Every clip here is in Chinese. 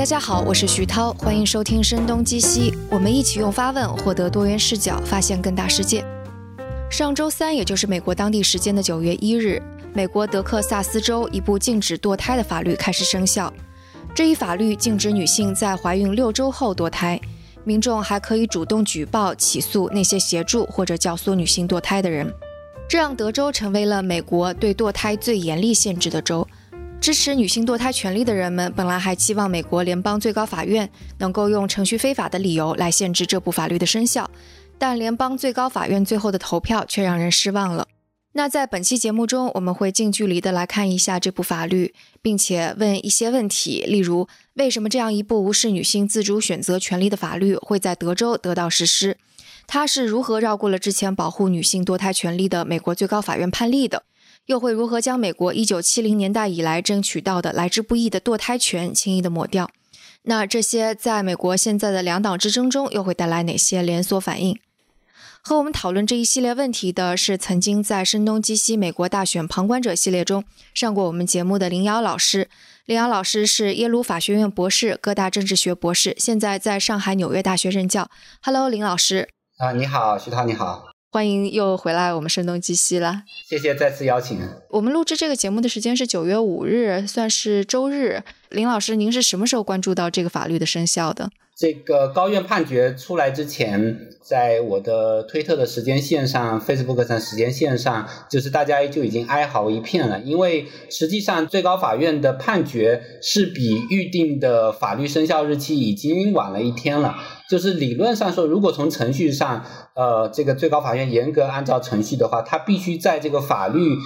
大家好，我是徐涛，欢迎收听《声东击西》，我们一起用发问获得多元视角，发现更大世界。上周三，也就是美国当地时间的九月一日，美国德克萨斯州一部禁止堕胎的法律开始生效。这一法律禁止女性在怀孕六周后堕胎，民众还可以主动举报、起诉那些协助或者教唆女性堕胎的人，这让德州成为了美国对堕胎最严厉限制的州。支持女性堕胎权利的人们本来还期望美国联邦最高法院能够用程序非法的理由来限制这部法律的生效，但联邦最高法院最后的投票却让人失望了。那在本期节目中，我们会近距离的来看一下这部法律，并且问一些问题，例如为什么这样一部无视女性自主选择权利的法律会在德州得到实施？它是如何绕过了之前保护女性堕胎权利的美国最高法院判例的？又会如何将美国一九七零年代以来争取到的来之不易的堕胎权轻易的抹掉？那这些在美国现在的两党之争中又会带来哪些连锁反应？和我们讨论这一系列问题的是曾经在《声东击西美国大选旁观者》系列中上过我们节目的林瑶老师。林瑶老师是耶鲁法学院博士、各大政治学博士，现在在上海纽约大学任教。Hello，林老师。啊，你好，徐涛，你好。欢迎又回来，我们声东击西了。谢谢再次邀请。我们录制这个节目的时间是九月五日，算是周日。林老师，您是什么时候关注到这个法律的生效的？这个高院判决出来之前，在我的推特的时间线上、Facebook 上时间线上，就是大家就已经哀嚎一片了。因为实际上最高法院的判决是比预定的法律生效日期已经晚了一天了。就是理论上说，如果从程序上，呃，这个最高法院严格按照程序的话，它必须在这个法律。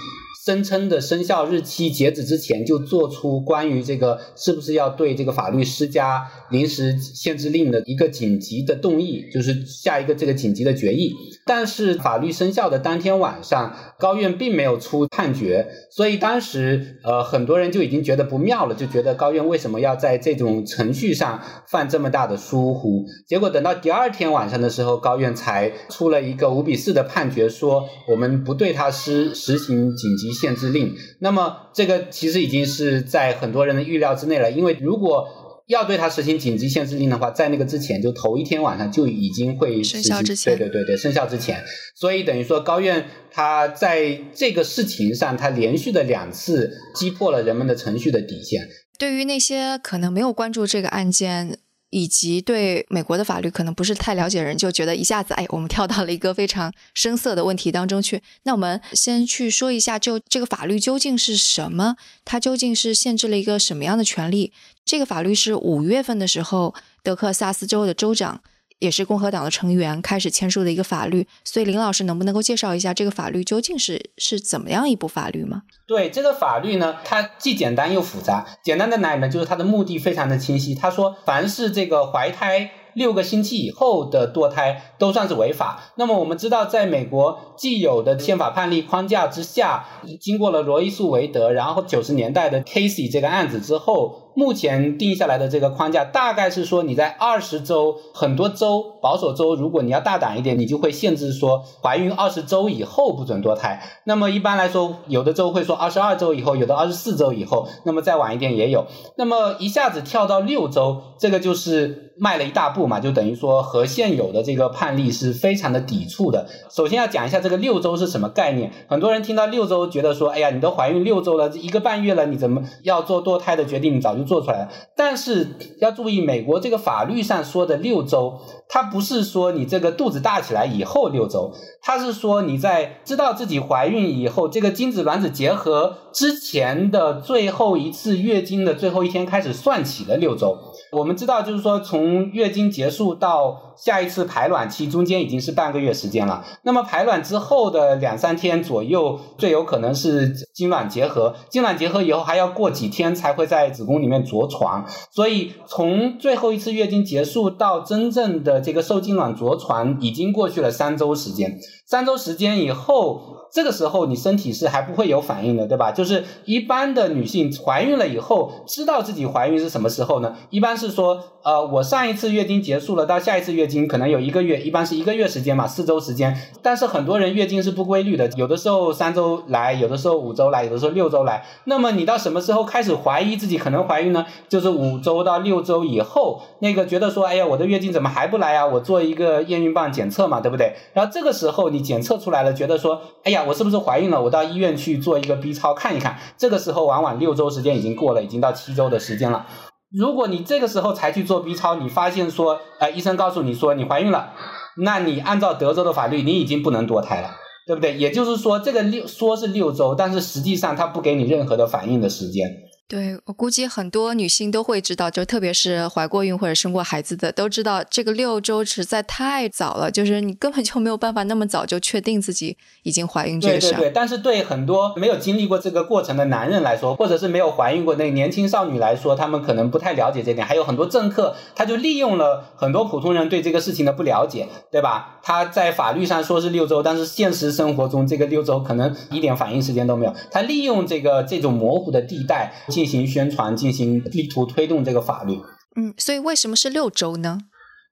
声称的生效日期截止之前就做出关于这个是不是要对这个法律施加临时限制令的一个紧急的动议，就是下一个这个紧急的决议。但是法律生效的当天晚上，高院并没有出判决，所以当时呃很多人就已经觉得不妙了，就觉得高院为什么要在这种程序上犯这么大的疏忽？果等到第二天晚上的时候，高院才出了一个五比四的判决，说我们不对他施实行紧急。限制令，那么这个其实已经是在很多人的预料之内了。因为如果要对他实行紧急限制令的话，在那个之前，就头一天晚上就已经会生效之前，对对对对，生效之前。所以等于说，高院他在这个事情上，他连续的两次击破了人们的程序的底线。对于那些可能没有关注这个案件。以及对美国的法律可能不是太了解人，就觉得一下子，哎，我们跳到了一个非常生涩的问题当中去。那我们先去说一下，就这个法律究竟是什么？它究竟是限制了一个什么样的权利？这个法律是五月份的时候，德克萨斯州的州长。也是共和党的成员开始签署的一个法律，所以林老师能不能够介绍一下这个法律究竟是是怎么样一部法律吗？对这个法律呢，它既简单又复杂。简单的哪里呢？就是它的目的非常的清晰。他说，凡是这个怀胎六个星期以后的堕胎都算是违法。那么我们知道，在美国既有的宪法判例框架之下，经过了罗伊诉韦德，然后九十年代的 Casey 这个案子之后。目前定下来的这个框架，大概是说你在二十周，很多州保守州，如果你要大胆一点，你就会限制说怀孕二十周以后不准堕胎。那么一般来说，有的州会说二十二周以后，有的二十四周以后，那么再晚一点也有。那么一下子跳到六周，这个就是迈了一大步嘛，就等于说和现有的这个判例是非常的抵触的。首先要讲一下这个六周是什么概念。很多人听到六周，觉得说，哎呀，你都怀孕六周了，一个半月了，你怎么要做堕胎的决定？你早就。做出来，但是要注意，美国这个法律上说的六周，它不是说你这个肚子大起来以后六周，它是说你在知道自己怀孕以后，这个精子卵子结合之前的最后一次月经的最后一天开始算起的六周。我们知道，就是说从月经结束到下一次排卵期中间已经是半个月时间了。那么排卵之后的两三天左右，最有可能是精卵结合。精卵结合以后还要过几天才会在子宫里面着床。所以从最后一次月经结束到真正的这个受精卵着床，已经过去了三周时间。三周时间以后。这个时候你身体是还不会有反应的，对吧？就是一般的女性怀孕了以后，知道自己怀孕是什么时候呢？一般是说，呃，我上一次月经结束了，到下一次月月经，可能有一个月，一般是一个月时间嘛，四周时间。但是很多人月经是不规律的，有的时候三周来，有的时候五周来，有的时候六周来。那么你到什么时候开始怀疑自己可能怀孕呢？就是五周到六周以后，那个觉得说，哎呀，我的月经怎么还不来啊？我做一个验孕棒检测嘛，对不对？然后这个时候你检测出来了，觉得说，哎呀，我是不是怀孕了？我到医院去做一个 B 超看一看。这个时候往往六周时间已经过了，已经到七周的时间了。如果你这个时候才去做 B 超，你发现说，呃，医生告诉你说你怀孕了，那你按照德州的法律，你已经不能堕胎了，对不对？也就是说，这个六说是六周，但是实际上他不给你任何的反应的时间。对我估计很多女性都会知道，就特别是怀过孕或者生过孩子的，都知道这个六周实在太早了，就是你根本就没有办法那么早就确定自己已经怀孕这个事。对对对，但是对很多没有经历过这个过程的男人来说，或者是没有怀孕过那年轻少女来说，他们可能不太了解这点。还有很多政客，他就利用了很多普通人对这个事情的不了解，对吧？他在法律上说是六周，但是现实生活中这个六周可能一点反应时间都没有。他利用这个这种模糊的地带。进行宣传，进行力图推动这个法律。嗯，所以为什么是六周呢？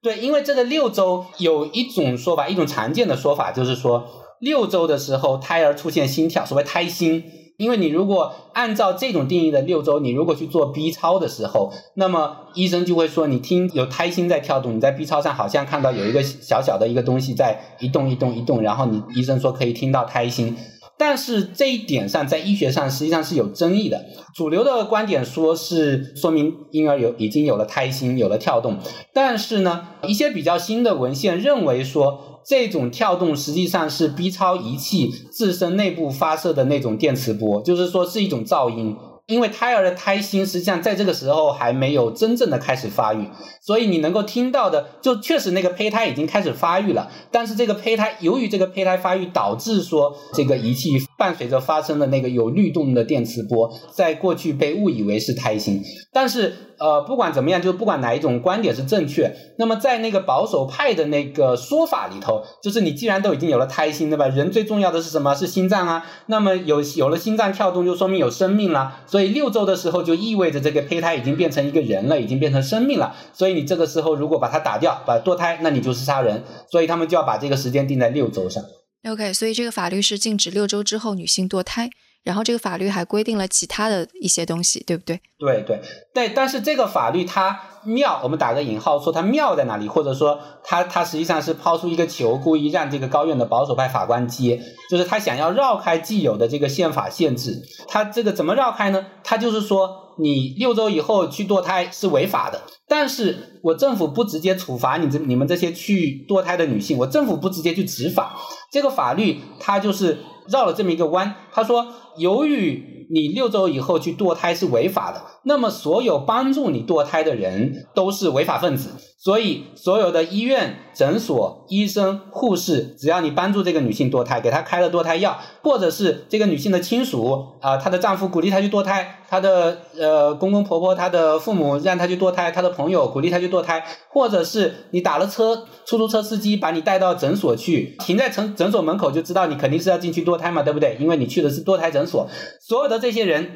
对，因为这个六周有一种说法，一种常见的说法就是说，六周的时候胎儿出现心跳，所谓胎心。因为你如果按照这种定义的六周，你如果去做 B 超的时候，那么医生就会说你听有胎心在跳动，你在 B 超上好像看到有一个小小的一个东西在一动一动一动，然后你医生说可以听到胎心。但是这一点上，在医学上实际上是有争议的。主流的观点说是说明婴儿有已经有了胎心，有了跳动。但是呢，一些比较新的文献认为说，这种跳动实际上是 B 超仪器自身内部发射的那种电磁波，就是说是一种噪音。因为胎儿的胎心实际上在这个时候还没有真正的开始发育，所以你能够听到的就确实那个胚胎已经开始发育了。但是这个胚胎由于这个胚胎发育导致说这个仪器伴随着发生的那个有律动的电磁波，在过去被误以为是胎心。但是呃不管怎么样，就不管哪一种观点是正确，那么在那个保守派的那个说法里头，就是你既然都已经有了胎心，对吧？人最重要的是什么？是心脏啊。那么有有了心脏跳动，就说明有生命了。所以六周的时候就意味着这个胚胎已经变成一个人了，已经变成生命了。所以你这个时候如果把它打掉，把堕胎，那你就是杀人。所以他们就要把这个时间定在六周上。OK，所以这个法律是禁止六周之后女性堕胎。然后这个法律还规定了其他的一些东西，对不对？对对对，但是这个法律它妙，我们打个引号说它妙在哪里，或者说它它实际上是抛出一个球，故意让这个高院的保守派法官接，就是他想要绕开既有的这个宪法限制。他这个怎么绕开呢？他就是说，你六周以后去堕胎是违法的，但是我政府不直接处罚你这你们这些去堕胎的女性，我政府不直接去执法，这个法律它就是绕了这么一个弯，他说。由于你六周以后去堕胎是违法的，那么所有帮助你堕胎的人都是违法分子。所以，所有的医院、诊所、医生、护士，只要你帮助这个女性堕胎，给她开了堕胎药，或者是这个女性的亲属啊，她的丈夫鼓励她去堕胎，她的呃公公婆婆、她的父母让她去堕胎，她的朋友鼓励她去堕胎，或者是你打了车，出租车司机把你带到诊所去，停在诊诊所门口就知道你肯定是要进去堕胎嘛，对不对？因为你去的是堕胎诊所，所有的这些人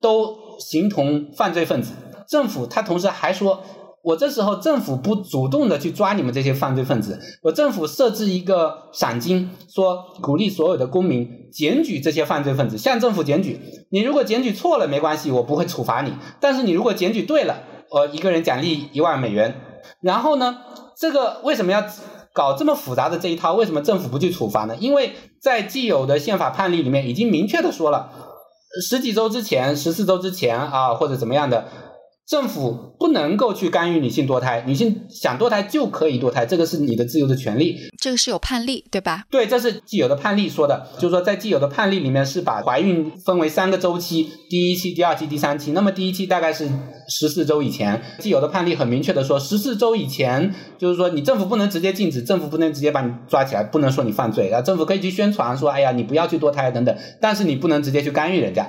都形同犯罪分子。政府他同时还说。我这时候政府不主动的去抓你们这些犯罪分子，我政府设置一个赏金，说鼓励所有的公民检举这些犯罪分子，向政府检举。你如果检举错了没关系，我不会处罚你。但是你如果检举对了，我一个人奖励一万美元。然后呢，这个为什么要搞这么复杂的这一套？为什么政府不去处罚呢？因为在既有的宪法判例里面已经明确的说了，十几周之前、十四周之前啊，或者怎么样的。政府不能够去干预女性堕胎，女性想堕胎就可以堕胎，这个是你的自由的权利。这个是有判例，对吧？对，这是既有的判例说的，就是说在既有的判例里面是把怀孕分为三个周期，第一期、第二期、第三期。那么第一期大概是十四周以前，既有的判例很明确的说，十四周以前就是说你政府不能直接禁止，政府不能直接把你抓起来，不能说你犯罪，然后政府可以去宣传说，哎呀，你不要去堕胎等等，但是你不能直接去干预人家。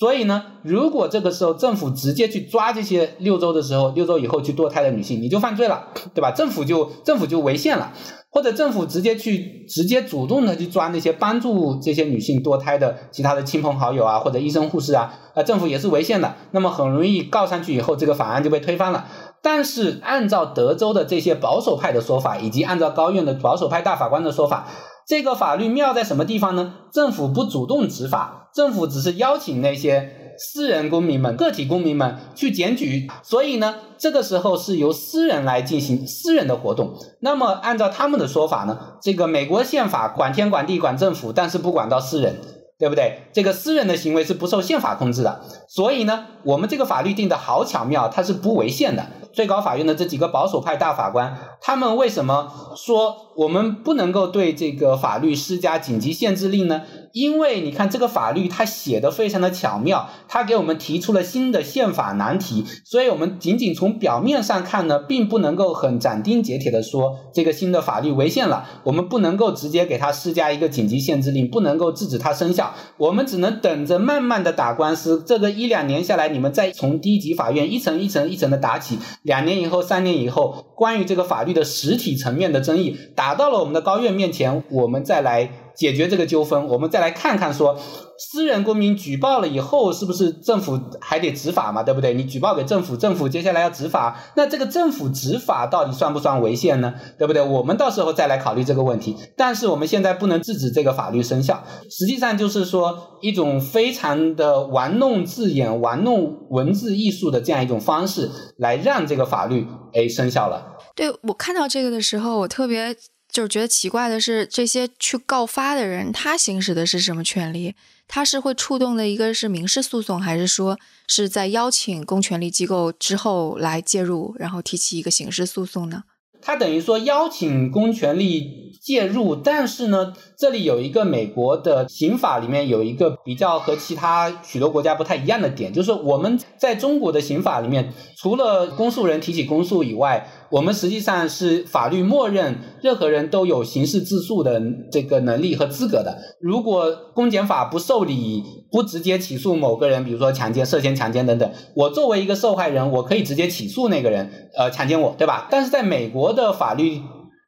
所以呢，如果这个时候政府直接去抓这些六周的时候，六周以后去堕胎的女性，你就犯罪了，对吧？政府就政府就违宪了，或者政府直接去直接主动的去抓那些帮助这些女性堕胎的其他的亲朋好友啊，或者医生护士啊，啊，政府也是违宪的，那么很容易告上去以后，这个法案就被推翻了。但是按照德州的这些保守派的说法，以及按照高院的保守派大法官的说法，这个法律妙在什么地方呢？政府不主动执法，政府只是邀请那些私人公民们、个体公民们去检举，所以呢，这个时候是由私人来进行私人的活动。那么按照他们的说法呢，这个美国宪法管天管地管政府，但是不管到私人。对不对？这个私人的行为是不受宪法控制的，所以呢，我们这个法律定的好巧妙，它是不违宪的。最高法院的这几个保守派大法官，他们为什么说我们不能够对这个法律施加紧急限制令呢？因为你看这个法律它写的非常的巧妙，它给我们提出了新的宪法难题，所以我们仅仅从表面上看呢，并不能够很斩钉截铁的说这个新的法律违宪了，我们不能够直接给它施加一个紧急限制令，不能够制止它生效，我们只能等着慢慢的打官司，这个一两年下来，你们再从低级法院一层一层一层的打起，两年以后、三年以后，关于这个法律的实体层面的争议打到了我们的高院面前，我们再来。解决这个纠纷，我们再来看看说，私人公民举报了以后，是不是政府还得执法嘛？对不对？你举报给政府，政府接下来要执法，那这个政府执法到底算不算违宪呢？对不对？我们到时候再来考虑这个问题。但是我们现在不能制止这个法律生效，实际上就是说一种非常的玩弄字眼、玩弄文字艺术的这样一种方式，来让这个法律哎生效了。对我看到这个的时候，我特别。就是觉得奇怪的是，这些去告发的人，他行使的是什么权利？他是会触动的一个是民事诉讼，还是说是在邀请公权力机构之后来介入，然后提起一个刑事诉讼呢？他等于说邀请公权力介入，但是呢，这里有一个美国的刑法里面有一个比较和其他许多国家不太一样的点，就是我们在中国的刑法里面，除了公诉人提起公诉以外，我们实际上是法律默认任何人都有刑事自诉的这个能力和资格的。如果公检法不受理，不直接起诉某个人，比如说强奸、涉嫌强奸等等，我作为一个受害人，我可以直接起诉那个人，呃，强奸我，对吧？但是在美国的法律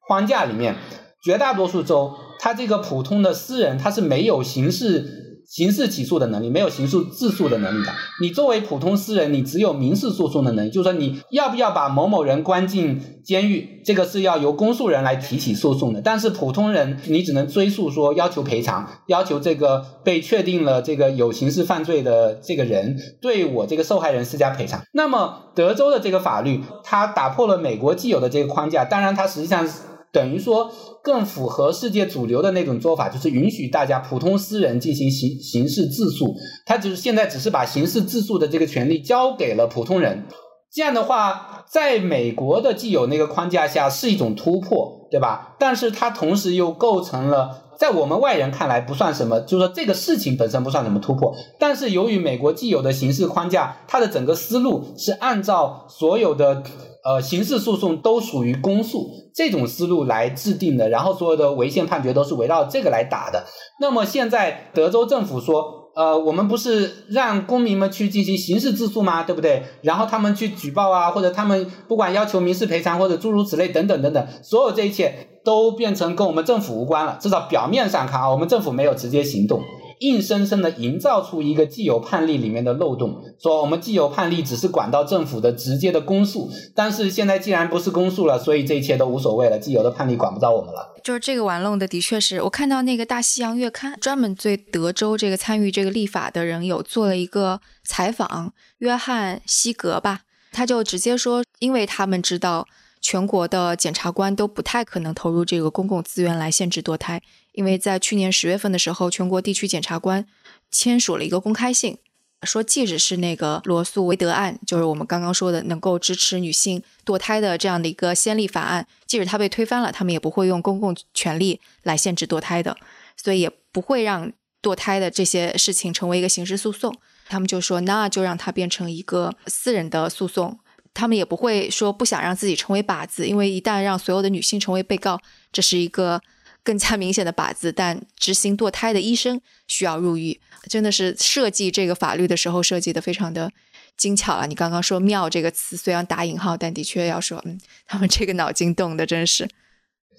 框架里面，绝大多数州，他这个普通的私人他是没有刑事。刑事起诉的能力没有刑事自诉的能力的。你作为普通私人，你只有民事诉讼的能力，就是说你要不要把某某人关进监狱，这个是要由公诉人来提起诉讼的。但是普通人，你只能追诉说要求赔偿，要求这个被确定了这个有刑事犯罪的这个人对我这个受害人施加赔偿。那么德州的这个法律，它打破了美国既有的这个框架，当然它实际上等于说。更符合世界主流的那种做法，就是允许大家普通私人进行刑刑事自诉。他只是现在只是把刑事自诉的这个权利交给了普通人。这样的话，在美国的既有那个框架下是一种突破，对吧？但是它同时又构成了，在我们外人看来不算什么，就是说这个事情本身不算什么突破。但是由于美国既有的刑事框架，它的整个思路是按照所有的。呃，刑事诉讼都属于公诉这种思路来制定的，然后所有的违宪判决都是围绕这个来打的。那么现在德州政府说，呃，我们不是让公民们去进行刑事自诉吗？对不对？然后他们去举报啊，或者他们不管要求民事赔偿或者诸如此类等等等等，所有这一切都变成跟我们政府无关了。至少表面上看啊，我们政府没有直接行动。硬生生的营造出一个既有判例里面的漏洞，说我们既有判例只是管到政府的直接的公诉，但是现在既然不是公诉了，所以这一切都无所谓了，既有的判例管不着我们了。就是这个玩弄的，的确是我看到那个《大西洋月刊》专门对德州这个参与这个立法的人有做了一个采访，约翰西格吧，他就直接说，因为他们知道。全国的检察官都不太可能投入这个公共资源来限制堕胎，因为在去年十月份的时候，全国地区检察官签署了一个公开信，说即使是那个罗素韦德案，就是我们刚刚说的能够支持女性堕胎的这样的一个先例法案，即使它被推翻了，他们也不会用公共权力来限制堕胎的，所以也不会让堕胎的这些事情成为一个刑事诉讼。他们就说，那就让它变成一个私人的诉讼。他们也不会说不想让自己成为靶子，因为一旦让所有的女性成为被告，这是一个更加明显的靶子。但执行堕胎的医生需要入狱，真的是设计这个法律的时候设计的非常的精巧了。你刚刚说“妙”这个词，虽然打引号，但的确要说，嗯，他们这个脑筋动的真是。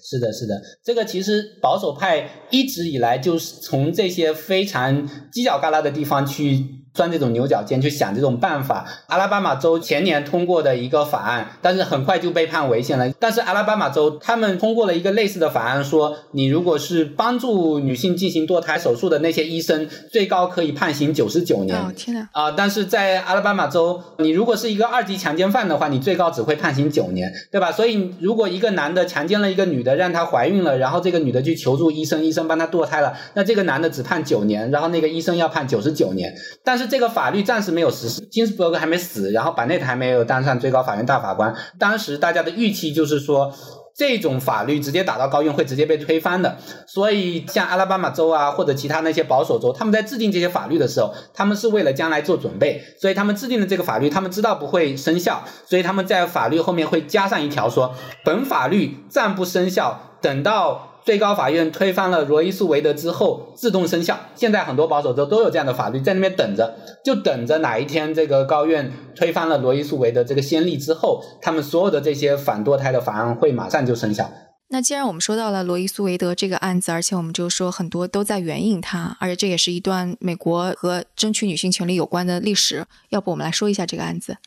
是的，是的，这个其实保守派一直以来就是从这些非常犄角旮旯的地方去。钻这种牛角尖去想这种办法。阿拉巴马州前年通过的一个法案，但是很快就被判违宪了。但是阿拉巴马州他们通过了一个类似的法案，说你如果是帮助女性进行堕胎手术的那些医生，最高可以判刑九十九年。哦天哪！啊、但是在阿拉巴马州，你如果是一个二级强奸犯的话，你最高只会判刑九年，对吧？所以如果一个男的强奸了一个女的，让她怀孕了，然后这个女的去求助医生，医生帮她堕胎了，那这个男的只判九年，然后那个医生要判九十九年。但是这个法律暂时没有实施，金斯伯格还没死，然后板内特还没有当上最高法院大法官。当时大家的预期就是说。这种法律直接打到高院会直接被推翻的，所以像阿拉巴马州啊，或者其他那些保守州，他们在制定这些法律的时候，他们是为了将来做准备，所以他们制定的这个法律，他们知道不会生效，所以他们在法律后面会加上一条说，本法律暂不生效，等到。最高法院推翻了罗伊诉韦德之后，自动生效。现在很多保守州都有这样的法律，在那边等着，就等着哪一天这个高院推翻了罗伊诉韦德这个先例之后，他们所有的这些反堕胎的法案会马上就生效。那既然我们说到了罗伊诉韦德这个案子，而且我们就说很多都在援引它，而且这也是一段美国和争取女性权利有关的历史，要不我们来说一下这个案子？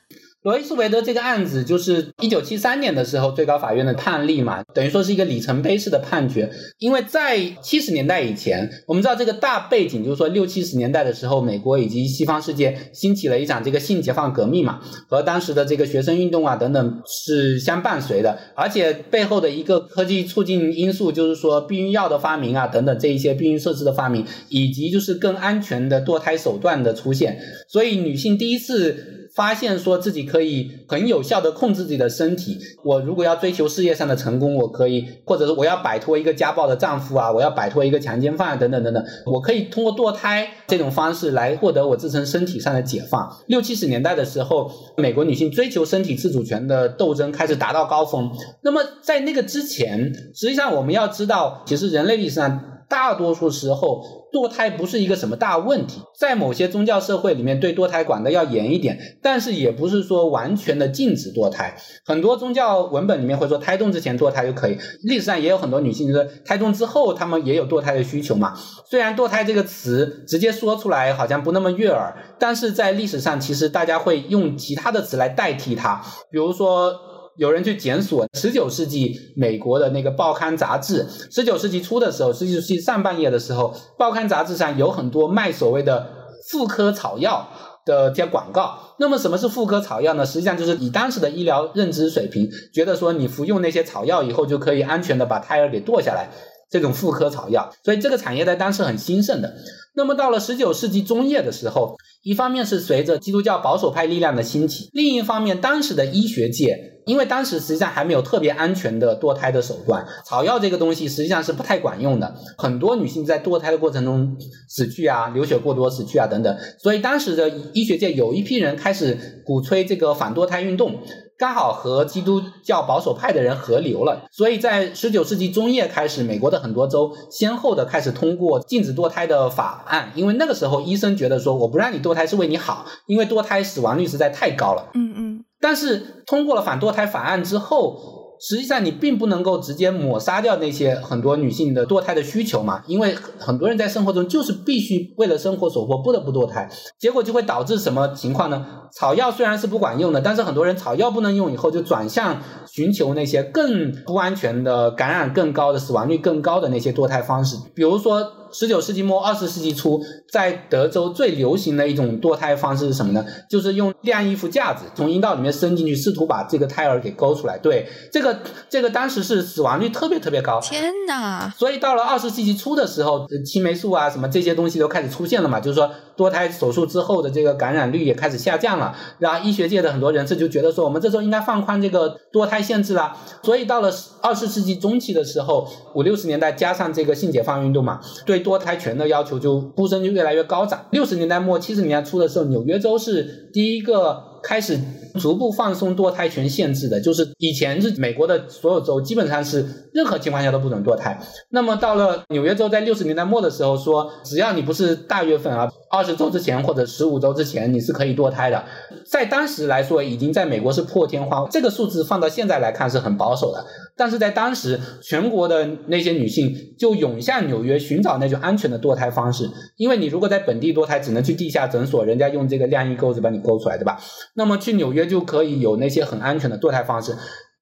罗伊斯韦德这个案子就是一九七三年的时候最高法院的判例嘛，等于说是一个里程碑式的判决。因为在七十年代以前，我们知道这个大背景就是说六七十年代的时候，美国以及西方世界兴起了一场这个性解放革命嘛，和当时的这个学生运动啊等等是相伴随的。而且背后的一个科技促进因素就是说避孕药的发明啊等等这一些避孕设施的发明，以及就是更安全的堕胎手段的出现，所以女性第一次。发现说自己可以很有效的控制自己的身体。我如果要追求事业上的成功，我可以，或者是我要摆脱一个家暴的丈夫啊，我要摆脱一个强奸犯等等等等，我可以通过堕胎这种方式来获得我自身身体上的解放。六七十年代的时候，美国女性追求身体自主权的斗争开始达到高峰。那么在那个之前，实际上我们要知道，其实人类历史上。大多数时候，堕胎不是一个什么大问题。在某些宗教社会里面，对堕胎管得要严一点，但是也不是说完全的禁止堕胎。很多宗教文本里面会说，胎动之前堕胎就可以。历史上也有很多女性就是胎动之后，她们也有堕胎的需求嘛。虽然堕胎这个词直接说出来好像不那么悦耳，但是在历史上其实大家会用其他的词来代替它，比如说。有人去检索十九世纪美国的那个报刊杂志，十九世纪初的时候，十九世纪上半叶的时候，报刊杂志上有很多卖所谓的妇科草药的这些广告。那么什么是妇科草药呢？实际上就是以当时的医疗认知水平，觉得说你服用那些草药以后就可以安全的把胎儿给堕下来，这种妇科草药。所以这个产业在当时很兴盛的。那么到了十九世纪中叶的时候，一方面是随着基督教保守派力量的兴起，另一方面当时的医学界。因为当时实际上还没有特别安全的堕胎的手段，草药这个东西实际上是不太管用的，很多女性在堕胎的过程中死去啊，流血过多死去啊等等，所以当时的医学界有一批人开始鼓吹这个反堕胎运动，刚好和基督教保守派的人合流了，所以在十九世纪中叶开始，美国的很多州先后的开始通过禁止堕胎的法案，因为那个时候医生觉得说我不让你堕胎是为你好，因为堕胎死亡率实在太高了。嗯嗯。但是通过了反堕胎法案之后，实际上你并不能够直接抹杀掉那些很多女性的堕胎的需求嘛，因为很多人在生活中就是必须为了生活所迫不得不堕胎，结果就会导致什么情况呢？草药虽然是不管用的，但是很多人草药不能用以后，就转向寻求那些更不安全的、感染更高的、死亡率更高的那些堕胎方式，比如说。十九世纪末二十世纪初，在德州最流行的一种堕胎方式是什么呢？就是用晾衣服架子从阴道里面伸进去，试图把这个胎儿给勾出来。对，这个这个当时是死亡率特别特别高。天哪！所以到了二十世纪初的时候，青霉素啊什么这些东西都开始出现了嘛，就是说多胎手术之后的这个感染率也开始下降了。然后医学界的很多人士就觉得说，我们这时候应该放宽这个多胎限制了。所以到了二十世纪中期的时候，五六十年代加上这个性解放运动嘛，对。多胎权的要求就呼声就越来越高涨。六十年代末七十年代初的时候，纽约州是第一个开始逐步放松堕胎权限制的。就是以前是美国的所有州基本上是任何情况下都不准堕胎。那么到了纽约州，在六十年代末的时候说，只要你不是大月份啊，二十周之前或者十五周之前，你是可以堕胎的。在当时来说，已经在美国是破天荒。这个数字放到现在来看是很保守的。但是在当时，全国的那些女性就涌向纽约寻找那种安全的堕胎方式，因为你如果在本地堕胎，只能去地下诊所，人家用这个晾衣钩子把你勾出来，对吧？那么去纽约就可以有那些很安全的堕胎方式。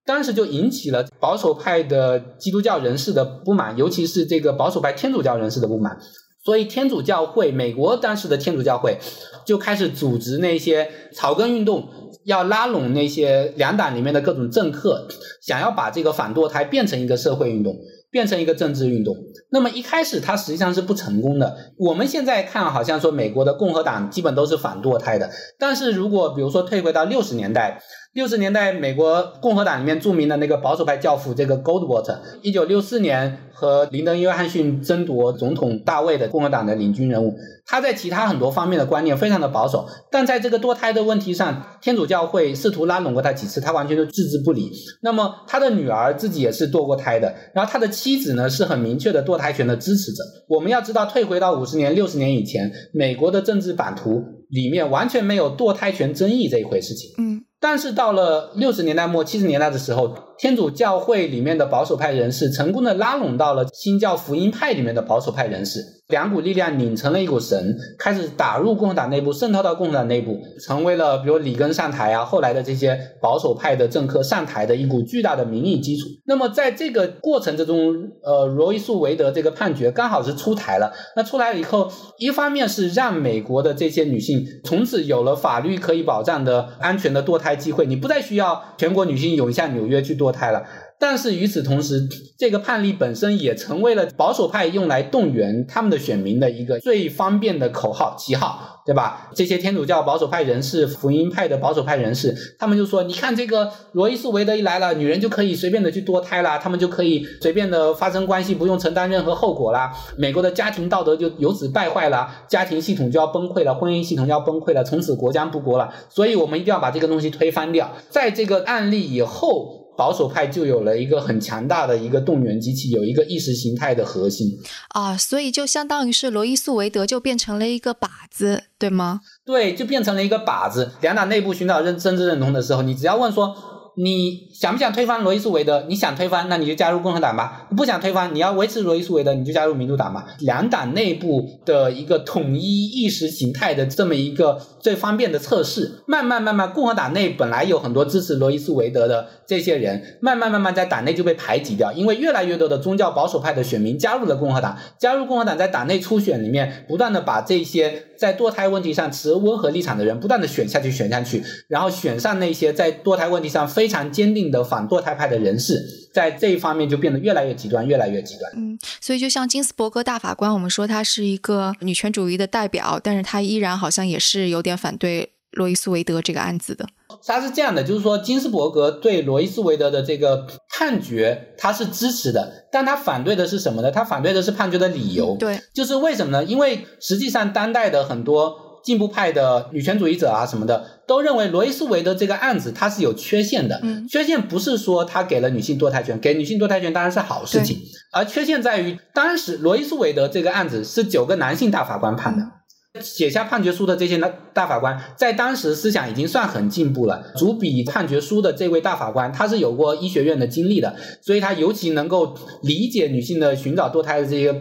当时就引起了保守派的基督教人士的不满，尤其是这个保守派天主教人士的不满。所以天主教会，美国当时的天主教会就开始组织那些草根运动，要拉拢那些两党里面的各种政客，想要把这个反堕胎变成一个社会运动，变成一个政治运动。那么一开始它实际上是不成功的。我们现在看好像说美国的共和党基本都是反堕胎的，但是如果比如说退回到六十年代。六十年代，美国共和党里面著名的那个保守派教父，这个 Goldwater，一九六四年和林登·约翰逊争夺总统大位的共和党的领军人物。他在其他很多方面的观念非常的保守，但在这个堕胎的问题上，天主教会试图拉拢过他几次，他完全就置之不理。那么他的女儿自己也是堕过胎的，然后他的妻子呢是很明确的堕胎权的支持者。我们要知道，退回到五十年、六十年以前，美国的政治版图里面完全没有堕胎权争议这一回事情。嗯。但是到了六十年代末七十年代的时候，天主教会里面的保守派人士成功的拉拢到了新教福音派里面的保守派人士，两股力量拧成了一股绳，开始打入共和党内部，渗透到共和党内部，成为了比如里根上台啊，后来的这些保守派的政客上台的一股巨大的民意基础。那么在这个过程之中，呃，罗伊诉韦德这个判决刚好是出台了。那出来了以后，一方面是让美国的这些女性从此有了法律可以保障的安全的堕胎机会，你不再需要全国女性涌向纽约去。堕胎了，但是与此同时，这个判例本身也成为了保守派用来动员他们的选民的一个最方便的口号旗号，对吧？这些天主教保守派人士、福音派的保守派人士，他们就说：“你看，这个罗伊斯韦德一来了，女人就可以随便的去堕胎啦，他们就可以随便的发生关系，不用承担任何后果啦。美国的家庭道德就由此败坏了，家庭系统就要崩溃了，婚姻系统就要崩溃了，从此国将不国了。所以我们一定要把这个东西推翻掉。在这个案例以后。”保守派就有了一个很强大的一个动员机器，有一个意识形态的核心啊，所以就相当于是罗伊诉韦德就变成了一个靶子，对吗？对，就变成了一个靶子。两党内部寻找认政治认同的时候，你只要问说。你想不想推翻罗伊诉韦德？你想推翻，那你就加入共和党吧；不想推翻，你要维持罗伊诉韦德，你就加入民主党吧。两党内部的一个统一意识形态的这么一个最方便的测试，慢慢慢慢，共和党内本来有很多支持罗伊诉韦德的这些人，慢慢慢慢在党内就被排挤掉，因为越来越多的宗教保守派的选民加入了共和党，加入共和党在党内初选里面不断的把这些在堕胎问题上持温和立场的人不断的选下去，选下去，然后选上那些在堕胎问题上非。非常坚定的反堕胎派的人士，在这一方面就变得越来越极端，越来越极端。嗯，所以就像金斯伯格大法官，我们说他是一个女权主义的代表，但是他依然好像也是有点反对罗伊斯韦德这个案子的。他是这样的，就是说金斯伯格对罗伊斯韦德的这个判决他是支持的，但他反对的是什么呢？他反对的是判决的理由。对，就是为什么呢？因为实际上当代的很多。进步派的女权主义者啊什么的，都认为罗伊斯韦德这个案子它是有缺陷的。嗯，缺陷不是说他给了女性堕胎权，给女性堕胎权当然是好事情，而缺陷在于当时罗伊斯韦德这个案子是九个男性大法官判的，写下判决书的这些大大法官在当时思想已经算很进步了。主笔判决书的这位大法官他是有过医学院的经历的，所以他尤其能够理解女性的寻找堕胎的这些。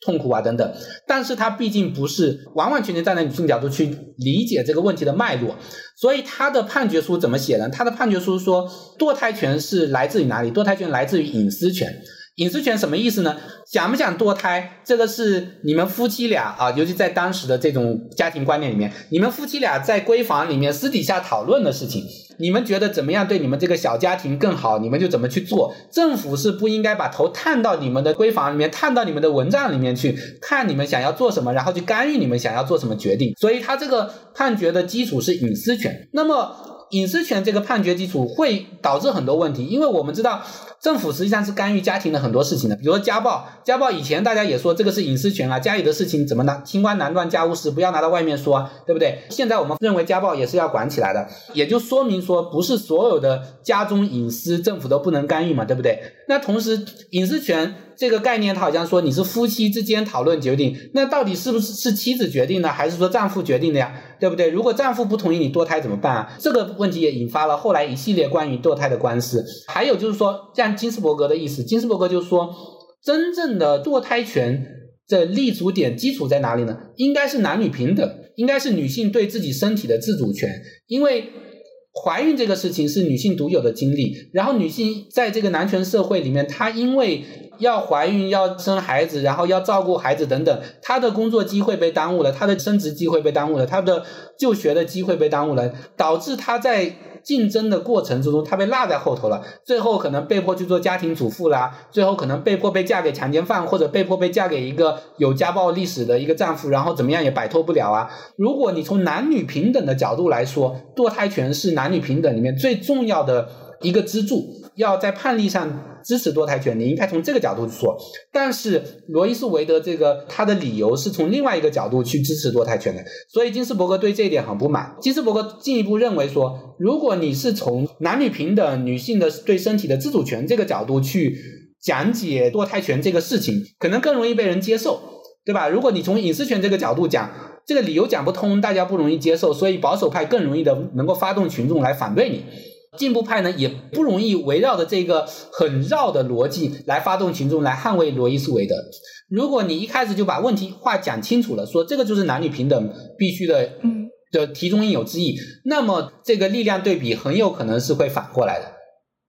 痛苦啊，等等，但是他毕竟不是完完全全站在女性角度去理解这个问题的脉络，所以他的判决书怎么写呢？他的判决书说，堕胎权是来自于哪里？堕胎权来自于隐私权。隐私权什么意思呢？想不想堕胎，这个是你们夫妻俩啊，尤其在当时的这种家庭观念里面，你们夫妻俩在闺房里面私底下讨论的事情。你们觉得怎么样对你们这个小家庭更好，你们就怎么去做。政府是不应该把头探到你们的闺房里面，探到你们的蚊帐里面去，看你们想要做什么，然后去干预你们想要做什么决定。所以，他这个判决的基础是隐私权。那么。隐私权这个判决基础会导致很多问题，因为我们知道政府实际上是干预家庭的很多事情的，比如说家暴，家暴以前大家也说这个是隐私权啊，家里的事情怎么拿清官难断家务事，不要拿到外面说，对不对？现在我们认为家暴也是要管起来的，也就说明说不是所有的家中隐私政府都不能干预嘛，对不对？那同时隐私权。这个概念，它好像说你是夫妻之间讨论决定，那到底是不是是妻子决定的，还是说丈夫决定的呀？对不对？如果丈夫不同意你堕胎怎么办啊？这个问题也引发了后来一系列关于堕胎的官司。还有就是说，像金斯伯格的意思，金斯伯格就说，真正的堕胎权的立足点基础在哪里呢？应该是男女平等，应该是女性对自己身体的自主权，因为。怀孕这个事情是女性独有的经历，然后女性在这个男权社会里面，她因为要怀孕、要生孩子，然后要照顾孩子等等，她的工作机会被耽误了，她的升职机会被耽误了，她的就学的机会被耽误了，导致她在。竞争的过程之中，她被落在后头了，最后可能被迫去做家庭主妇啦，最后可能被迫被嫁给强奸犯，或者被迫被嫁给一个有家暴历史的一个丈夫，然后怎么样也摆脱不了啊。如果你从男女平等的角度来说，堕胎权是男女平等里面最重要的一个支柱，要在判例上。支持堕胎权，你应该从这个角度去说。但是罗伊斯韦德这个他的理由是从另外一个角度去支持堕胎权的，所以金斯伯格对这一点很不满。金斯伯格进一步认为说，如果你是从男女平等、女性的对身体的自主权这个角度去讲解堕胎权这个事情，可能更容易被人接受，对吧？如果你从隐私权这个角度讲，这个理由讲不通，大家不容易接受，所以保守派更容易的能够发动群众来反对你。进步派呢也不容易围绕着这个很绕的逻辑来发动群众来捍卫罗伊斯韦德。如果你一开始就把问题话讲清楚了，说这个就是男女平等必须的，嗯，的题中应有之义，那么这个力量对比很有可能是会反过来的。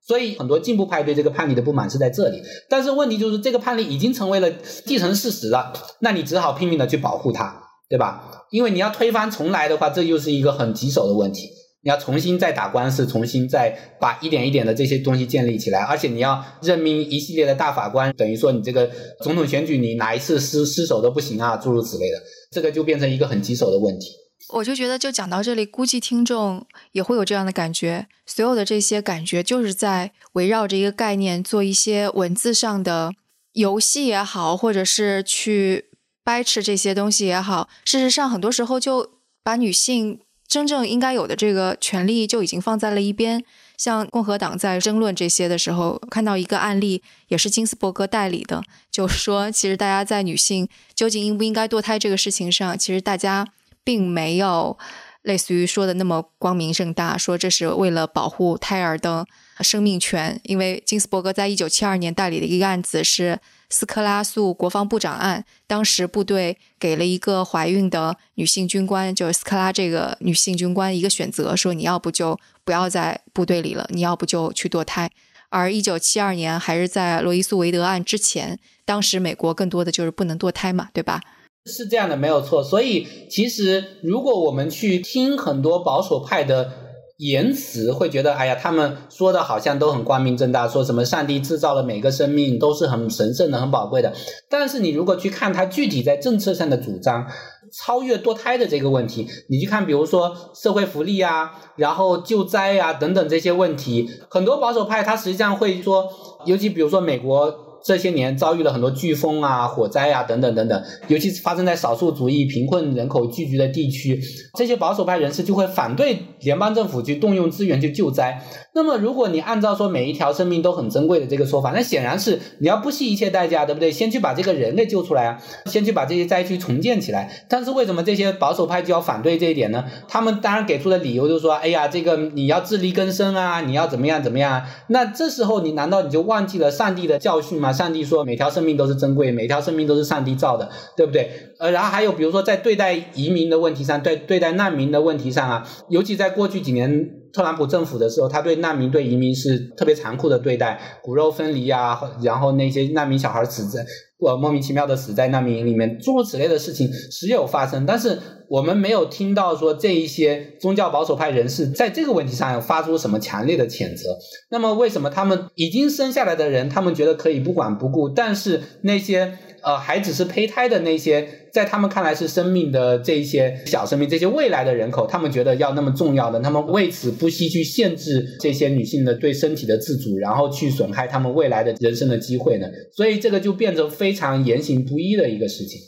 所以很多进步派对这个判例的不满是在这里。但是问题就是这个判例已经成为了既成事实了，那你只好拼命的去保护它，对吧？因为你要推翻重来的话，这又是一个很棘手的问题。你要重新再打官司，重新再把一点一点的这些东西建立起来，而且你要任命一系列的大法官，等于说你这个总统选举你哪一次失失手都不行啊，诸如此类的，这个就变成一个很棘手的问题。我就觉得，就讲到这里，估计听众也会有这样的感觉，所有的这些感觉就是在围绕着一个概念做一些文字上的游戏也好，或者是去掰扯这些东西也好，事实上很多时候就把女性。真正应该有的这个权利就已经放在了一边。像共和党在争论这些的时候，看到一个案例，也是金斯伯格代理的，就说，其实大家在女性究竟应不应该堕胎这个事情上，其实大家并没有类似于说的那么光明正大，说这是为了保护胎儿的生命权。因为金斯伯格在一九七二年代理的一个案子是。斯科拉诉国防部长案，当时部队给了一个怀孕的女性军官，就是斯科拉这个女性军官一个选择，说你要不就不要在部队里了，你要不就去堕胎。而一九七二年还是在罗伊诉韦德案之前，当时美国更多的就是不能堕胎嘛，对吧？是这样的，没有错。所以其实如果我们去听很多保守派的。言辞会觉得，哎呀，他们说的好像都很光明正大，说什么上帝制造了每个生命都是很神圣的、很宝贵的。但是你如果去看他具体在政策上的主张，超越堕胎的这个问题，你去看，比如说社会福利啊，然后救灾啊等等这些问题，很多保守派他实际上会说，尤其比如说美国。这些年遭遇了很多飓风啊、火灾啊等等等等，尤其是发生在少数族裔、贫困人口聚集的地区，这些保守派人士就会反对联邦政府去动用资源去救灾。那么，如果你按照说每一条生命都很珍贵的这个说法，那显然是你要不惜一切代价，对不对？先去把这个人给救出来啊，先去把这些灾区重建起来。但是为什么这些保守派就要反对这一点呢？他们当然给出的理由就是说，哎呀，这个你要自力更生啊，你要怎么样怎么样？那这时候你难道你就忘记了上帝的教训吗？上帝说，每条生命都是珍贵，每条生命都是上帝造的，对不对？呃，然后还有比如说在对待移民的问题上，对对待难民的问题上啊，尤其在过去几年特朗普政府的时候，他对难民、对移民是特别残酷的对待，骨肉分离啊，然后那些难民小孩死在。呃莫名其妙的死在难民营里面，诸如此类的事情时有发生，但是我们没有听到说这一些宗教保守派人士在这个问题上发出什么强烈的谴责。那么，为什么他们已经生下来的人，他们觉得可以不管不顾，但是那些？呃，还只是胚胎的那些，在他们看来是生命的这些小生命，这些未来的人口，他们觉得要那么重要的，他们为此不惜去限制这些女性的对身体的自主，然后去损害他们未来的人生的机会呢？所以这个就变成非常言行不一的一个事情。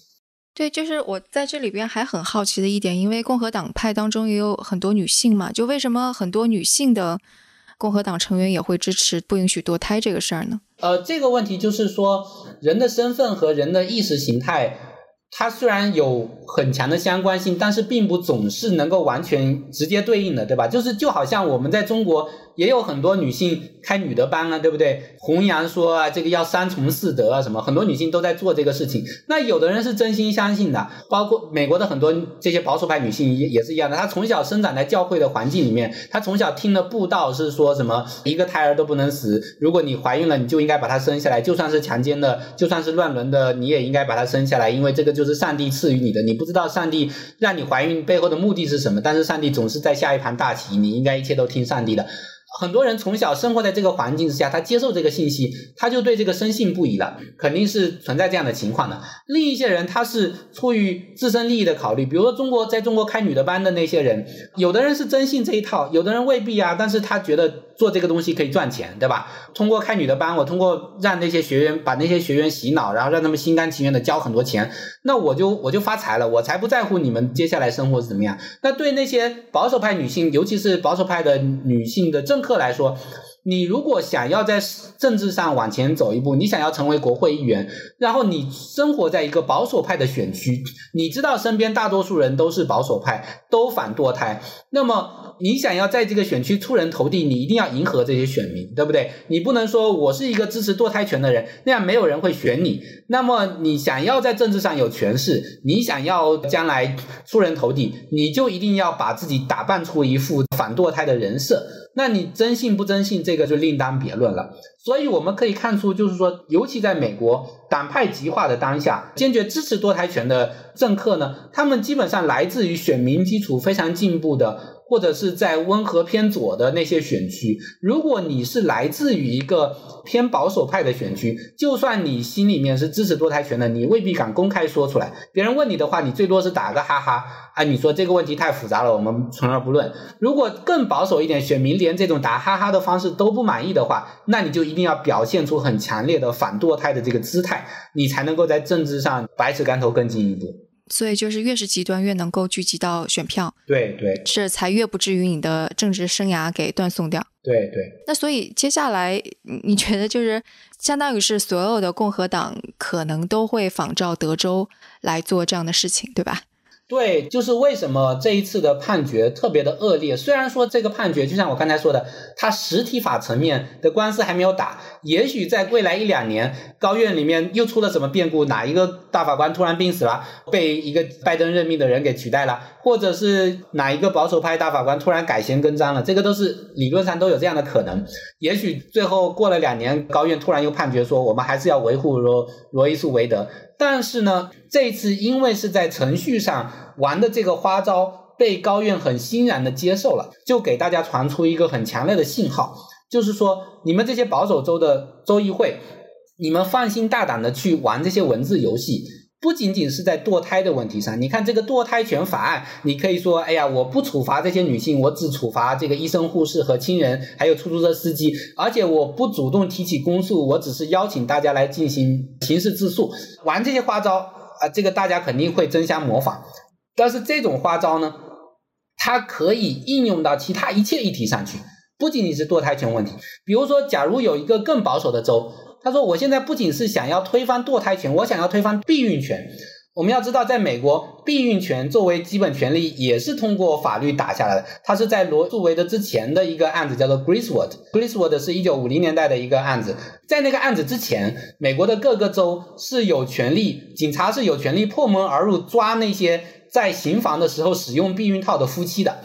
对，就是我在这里边还很好奇的一点，因为共和党派当中也有很多女性嘛，就为什么很多女性的？共和党成员也会支持不允许堕胎这个事儿呢？呃，这个问题就是说，人的身份和人的意识形态，它虽然有很强的相关性，但是并不总是能够完全直接对应的，对吧？就是就好像我们在中国。也有很多女性开女德班啊，对不对？弘扬说啊，这个要三从四德啊，什么很多女性都在做这个事情。那有的人是真心相信的，包括美国的很多这些保守派女性也也是一样的。她从小生长在教会的环境里面，她从小听的布道是说什么一个胎儿都不能死，如果你怀孕了，你就应该把它生下来，就算是强奸的，就算是乱伦的，你也应该把它生下来，因为这个就是上帝赐予你的。你不知道上帝让你怀孕背后的目的是什么，但是上帝总是在下一盘大棋，你应该一切都听上帝的。很多人从小生活在这个环境之下，他接受这个信息，他就对这个深信不疑了，肯定是存在这样的情况的。另一些人，他是出于自身利益的考虑，比如说中国在中国开女的班的那些人，有的人是真信这一套，有的人未必啊，但是他觉得做这个东西可以赚钱，对吧？通过开女的班，我通过让那些学员把那些学员洗脑，然后让他们心甘情愿的交很多钱，那我就我就发财了，我才不在乎你们接下来生活是怎么样。那对那些保守派女性，尤其是保守派的女性的政客来说，你如果想要在政治上往前走一步，你想要成为国会议员，然后你生活在一个保守派的选区，你知道身边大多数人都是保守派，都反堕胎，那么你想要在这个选区出人头地，你一定要迎合这些选民，对不对？你不能说我是一个支持堕胎权的人，那样没有人会选你。那么你想要在政治上有权势，你想要将来出人头地，你就一定要把自己打扮出一副反堕胎的人设。那你征信不征信，这个就另当别论了。所以我们可以看出，就是说，尤其在美国党派极化的当下，坚决支持多胎权的政客呢，他们基本上来自于选民基础非常进步的。或者是在温和偏左的那些选区，如果你是来自于一个偏保守派的选区，就算你心里面是支持堕胎权的，你未必敢公开说出来。别人问你的话，你最多是打个哈哈。啊，你说这个问题太复杂了，我们存而不论。如果更保守一点，选民连这种打哈哈的方式都不满意的话，那你就一定要表现出很强烈的反堕胎的这个姿态，你才能够在政治上百尺竿头更进一步。所以就是越是极端，越能够聚集到选票，对对，这才越不至于你的政治生涯给断送掉。对对。那所以接下来，你觉得就是相当于是所有的共和党可能都会仿照德州来做这样的事情，对吧？对，就是为什么这一次的判决特别的恶劣。虽然说这个判决就像我刚才说的，它实体法层面的官司还没有打，也许在未来一两年，高院里面又出了什么变故，哪一个大法官突然病死了，被一个拜登任命的人给取代了，或者是哪一个保守派大法官突然改弦更张了，这个都是理论上都有这样的可能。也许最后过了两年，高院突然又判决说，我们还是要维护罗罗伊诉韦德。但是呢，这次因为是在程序上玩的这个花招，被高院很欣然的接受了，就给大家传出一个很强烈的信号，就是说你们这些保守州的州议会，你们放心大胆的去玩这些文字游戏。不仅仅是在堕胎的问题上，你看这个堕胎权法案，你可以说，哎呀，我不处罚这些女性，我只处罚这个医生、护士和亲人，还有出租车司机，而且我不主动提起公诉，我只是邀请大家来进行刑事自诉，玩这些花招啊，这个大家肯定会争相模仿。但是这种花招呢，它可以应用到其他一切议题上去，不仅仅是堕胎权问题。比如说，假如有一个更保守的州。他说：“我现在不仅是想要推翻堕胎权，我想要推翻避孕权。我们要知道，在美国，避孕权作为基本权利也是通过法律打下来的。它是在罗素韦德之前的一个案子，叫做 Griswold。Griswold 是一九五零年代的一个案子。在那个案子之前，美国的各个州是有权利，警察是有权利破门而入抓那些在行房的时候使用避孕套的夫妻的。”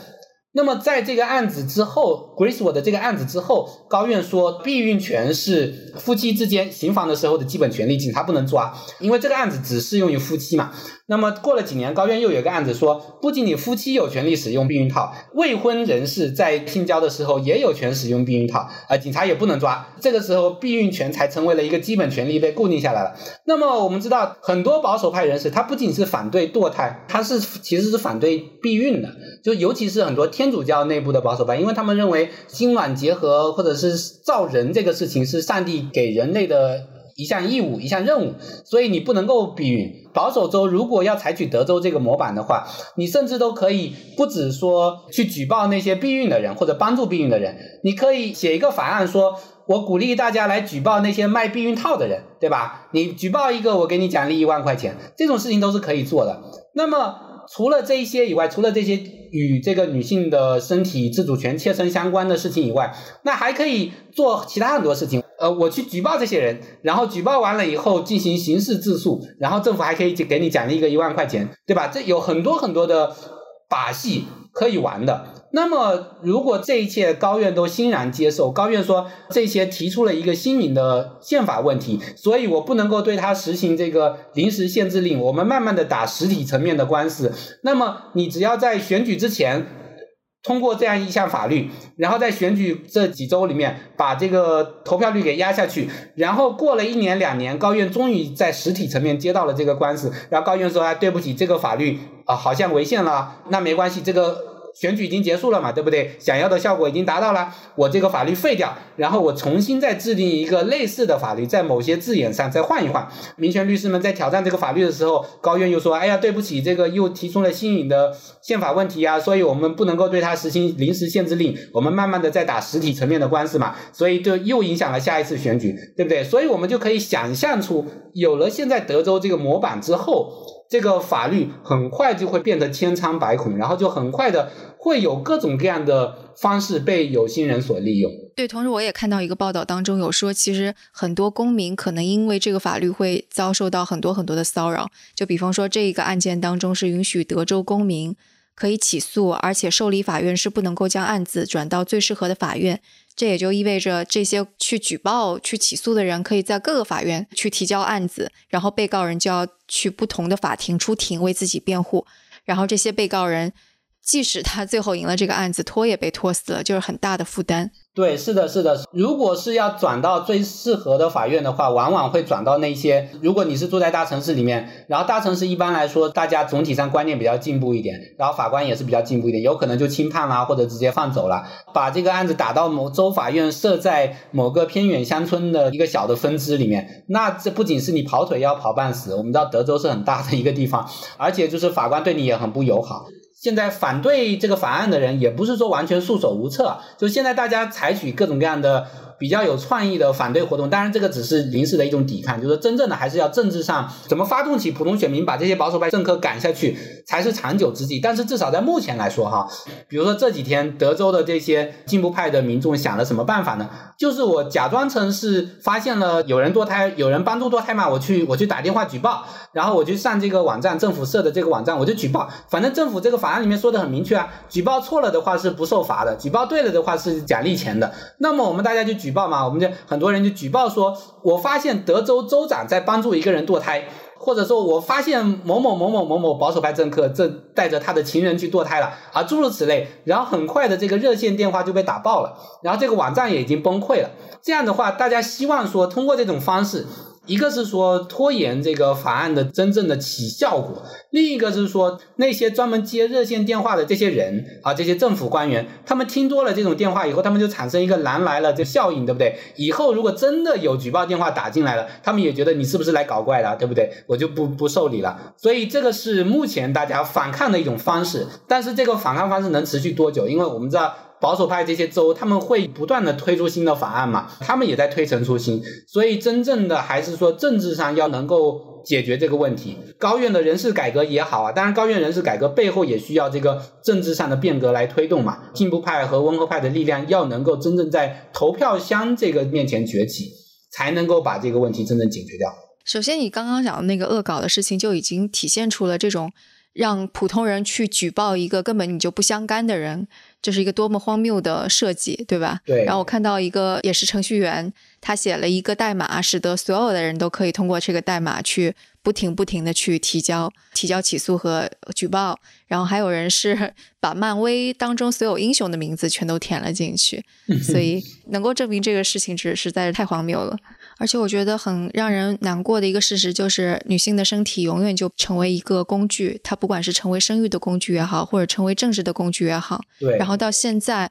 那么，在这个案子之后，Griswold 的这个案子之后，高院说避孕权是夫妻之间行房的时候的基本权利，警察不能抓，因为这个案子只适用于夫妻嘛。那么过了几年，高院又有一个案子说，不仅你夫妻有权利使用避孕套，未婚人士在性交的时候也有权使用避孕套，啊，警察也不能抓。这个时候，避孕权才成为了一个基本权利，被固定下来了。那么我们知道，很多保守派人士，他不仅是反对堕胎，他是其实是反对避孕的，就尤其是很多天主教内部的保守派，因为他们认为精卵结合或者是造人这个事情是上帝给人类的。一项义务、一项任务，所以你不能够避孕。保守州如果要采取德州这个模板的话，你甚至都可以不止说去举报那些避孕的人或者帮助避孕的人，你可以写一个法案说，我鼓励大家来举报那些卖避孕套的人，对吧？你举报一个，我给你奖励一万块钱，这种事情都是可以做的。那么除了这一些以外，除了这些与这个女性的身体自主权切身相关的事情以外，那还可以做其他很多事情。呃，我去举报这些人，然后举报完了以后进行刑事自诉，然后政府还可以给你奖励一个一万块钱，对吧？这有很多很多的把戏可以玩的。那么，如果这一切高院都欣然接受，高院说这些提出了一个新颖的宪法问题，所以我不能够对他实行这个临时限制令，我们慢慢的打实体层面的官司。那么，你只要在选举之前通过这样一项法律，然后在选举这几周里面把这个投票率给压下去，然后过了一年两年，高院终于在实体层面接到了这个官司，然后高院说啊，对不起，这个法律啊好像违宪了，那没关系，这个。选举已经结束了嘛，对不对？想要的效果已经达到了，我这个法律废掉，然后我重新再制定一个类似的法律，在某些字眼上再换一换。民权律师们在挑战这个法律的时候，高院又说：“哎呀，对不起，这个又提出了新颖的宪法问题啊，所以我们不能够对它实行临时限制令，我们慢慢的在打实体层面的官司嘛，所以就又影响了下一次选举，对不对？所以我们就可以想象出，有了现在德州这个模板之后。”这个法律很快就会变得千疮百孔，然后就很快的会有各种各样的方式被有心人所利用。对，同时我也看到一个报道当中有说，其实很多公民可能因为这个法律会遭受到很多很多的骚扰。就比方说，这个案件当中是允许德州公民可以起诉，而且受理法院是不能够将案子转到最适合的法院。这也就意味着，这些去举报、去起诉的人，可以在各个法院去提交案子，然后被告人就要去不同的法庭出庭为自己辩护，然后这些被告人。即使他最后赢了这个案子，拖也被拖死了，就是很大的负担。对，是的，是的。如果是要转到最适合的法院的话，往往会转到那些。如果你是住在大城市里面，然后大城市一般来说，大家总体上观念比较进步一点，然后法官也是比较进步一点，有可能就轻判啦，或者直接放走了，把这个案子打到某州法院设在某个偏远乡村的一个小的分支里面。那这不仅是你跑腿要跑半死，我们知道德州是很大的一个地方，而且就是法官对你也很不友好。现在反对这个法案的人也不是说完全束手无策，就现在大家采取各种各样的。比较有创意的反对活动，当然这个只是临时的一种抵抗，就是真正的还是要政治上怎么发动起普通选民，把这些保守派政客赶下去，才是长久之计。但是至少在目前来说，哈，比如说这几天德州的这些进步派的民众想了什么办法呢？就是我假装成是发现了有人堕胎，有人帮助堕胎嘛，我去我去打电话举报，然后我去上这个网站，政府设的这个网站，我就举报。反正政府这个法案里面说的很明确啊，举报错了的话是不受罚的，举报对了的话是奖励钱的。那么我们大家就举举报嘛，我们就很多人就举报说，我发现德州州长在帮助一个人堕胎，或者说我发现某某某某某某保守派政客正带着他的情人去堕胎了啊，诸如此类。然后很快的这个热线电话就被打爆了，然后这个网站也已经崩溃了。这样的话，大家希望说通过这种方式。一个是说拖延这个法案的真正的起效果，另一个是说那些专门接热线电话的这些人啊，这些政府官员，他们听多了这种电话以后，他们就产生一个狼来了这效应，对不对？以后如果真的有举报电话打进来了，他们也觉得你是不是来搞怪的，对不对？我就不不受理了。所以这个是目前大家反抗的一种方式，但是这个反抗方式能持续多久？因为我们知道。保守派这些州，他们会不断的推出新的法案嘛？他们也在推陈出新，所以真正的还是说政治上要能够解决这个问题。高院的人事改革也好啊，当然高院人事改革背后也需要这个政治上的变革来推动嘛。进步派和温和派的力量要能够真正在投票箱这个面前崛起，才能够把这个问题真正解决掉。首先，你刚刚讲的那个恶搞的事情，就已经体现出了这种。让普通人去举报一个根本你就不相干的人，这是一个多么荒谬的设计，对吧？对。然后我看到一个也是程序员，他写了一个代码，使得所有的人都可以通过这个代码去不停不停的去提交、提交起诉和举报。然后还有人是 把漫威当中所有英雄的名字全都填了进去，所以 能够证明这个事情是实在是太荒谬了。而且我觉得很让人难过的一个事实就是，女性的身体永远就成为一个工具，它不管是成为生育的工具也好，或者成为政治的工具也好。对。然后到现在，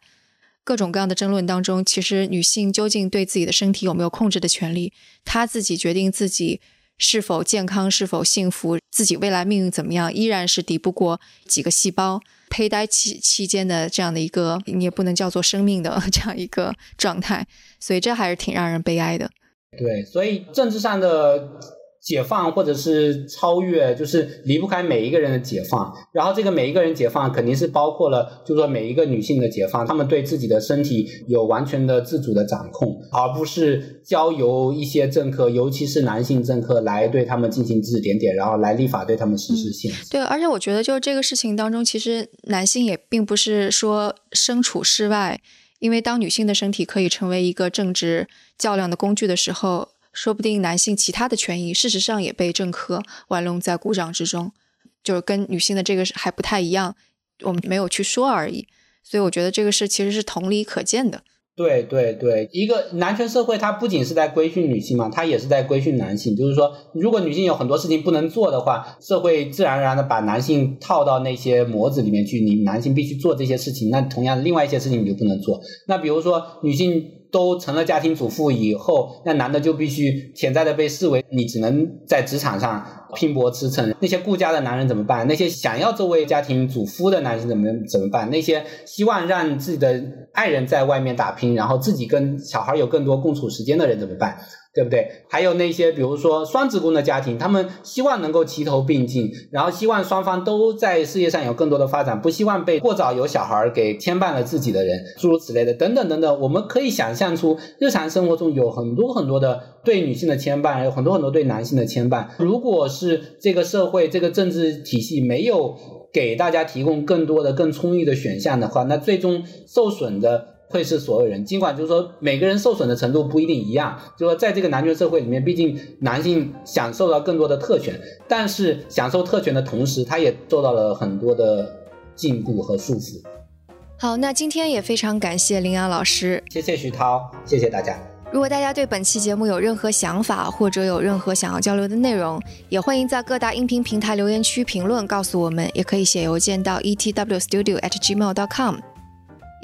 各种各样的争论当中，其实女性究竟对自己的身体有没有控制的权利？她自己决定自己是否健康、是否幸福，自己未来命运怎么样，依然是敌不过几个细胞胚胎期期间的这样的一个，你也不能叫做生命的 这样一个状态。所以这还是挺让人悲哀的。对，所以政治上的。解放或者是超越，就是离不开每一个人的解放。然后这个每一个人解放，肯定是包括了，就是说每一个女性的解放，她们对自己的身体有完全的自主的掌控，而不是交由一些政客，尤其是男性政客来对他们进行指指点点，然后来立法对他们实施限制。对，而且我觉得就是这个事情当中，其实男性也并不是说身处事外，因为当女性的身体可以成为一个政治较量的工具的时候。说不定男性其他的权益，事实上也被政客玩弄在股掌之中，就是跟女性的这个还不太一样，我们没有去说而已。所以我觉得这个事其实是同理可见的。对对对，一个男权社会，它不仅是在规训女性嘛，它也是在规训男性。就是说，如果女性有很多事情不能做的话，社会自然而然的把男性套到那些模子里面去，你男性必须做这些事情，那同样另外一些事情你就不能做。那比如说女性。都成了家庭主妇以后，那男的就必须潜在的被视为你只能在职场上拼搏驰骋。那些顾家的男人怎么办？那些想要作为家庭主夫的男性怎么怎么办？那些希望让自己的爱人在外面打拼，然后自己跟小孩有更多共处时间的人怎么办？对不对？还有那些，比如说双职工的家庭，他们希望能够齐头并进，然后希望双方都在事业上有更多的发展，不希望被过早有小孩给牵绊了自己的人，诸如此类的，等等等等。我们可以想象出，日常生活中有很多很多的对女性的牵绊，有很多很多对男性的牵绊。如果是这个社会、这个政治体系没有给大家提供更多的、更充裕的选项的话，那最终受损的。会是所有人，尽管就是说每个人受损的程度不一定一样，就说在这个男权社会里面，毕竟男性享受到更多的特权，但是享受特权的同时，他也受到了很多的禁锢和束缚。好，那今天也非常感谢林阳老师，谢谢徐涛，谢谢大家。如果大家对本期节目有任何想法，或者有任何想要交流的内容，也欢迎在各大音频平台留言区评论告诉我们，也可以写邮件到 etwstudio@gmail.com。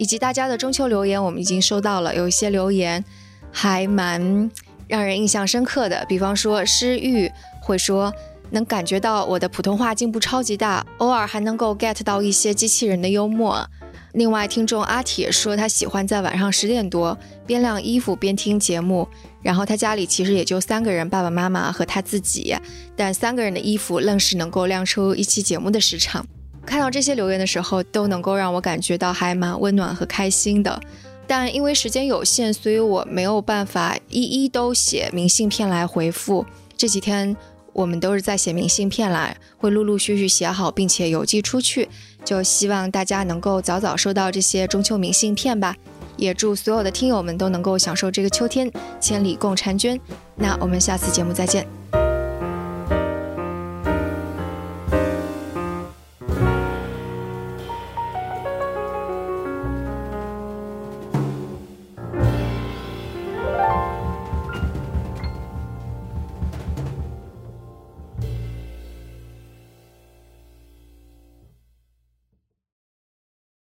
以及大家的中秋留言，我们已经收到了，有一些留言还蛮让人印象深刻的。比方说诗玉会说能感觉到我的普通话进步超级大，偶尔还能够 get 到一些机器人的幽默。另外，听众阿铁说他喜欢在晚上十点多边晾衣服边听节目，然后他家里其实也就三个人，爸爸妈妈和他自己，但三个人的衣服愣是能够晾出一期节目的时长。看到这些留言的时候，都能够让我感觉到还蛮温暖和开心的。但因为时间有限，所以我没有办法一一都写明信片来回复。这几天我们都是在写明信片来，会陆陆续续写好，并且邮寄出去。就希望大家能够早早收到这些中秋明信片吧。也祝所有的听友们都能够享受这个秋天，千里共婵娟。那我们下次节目再见。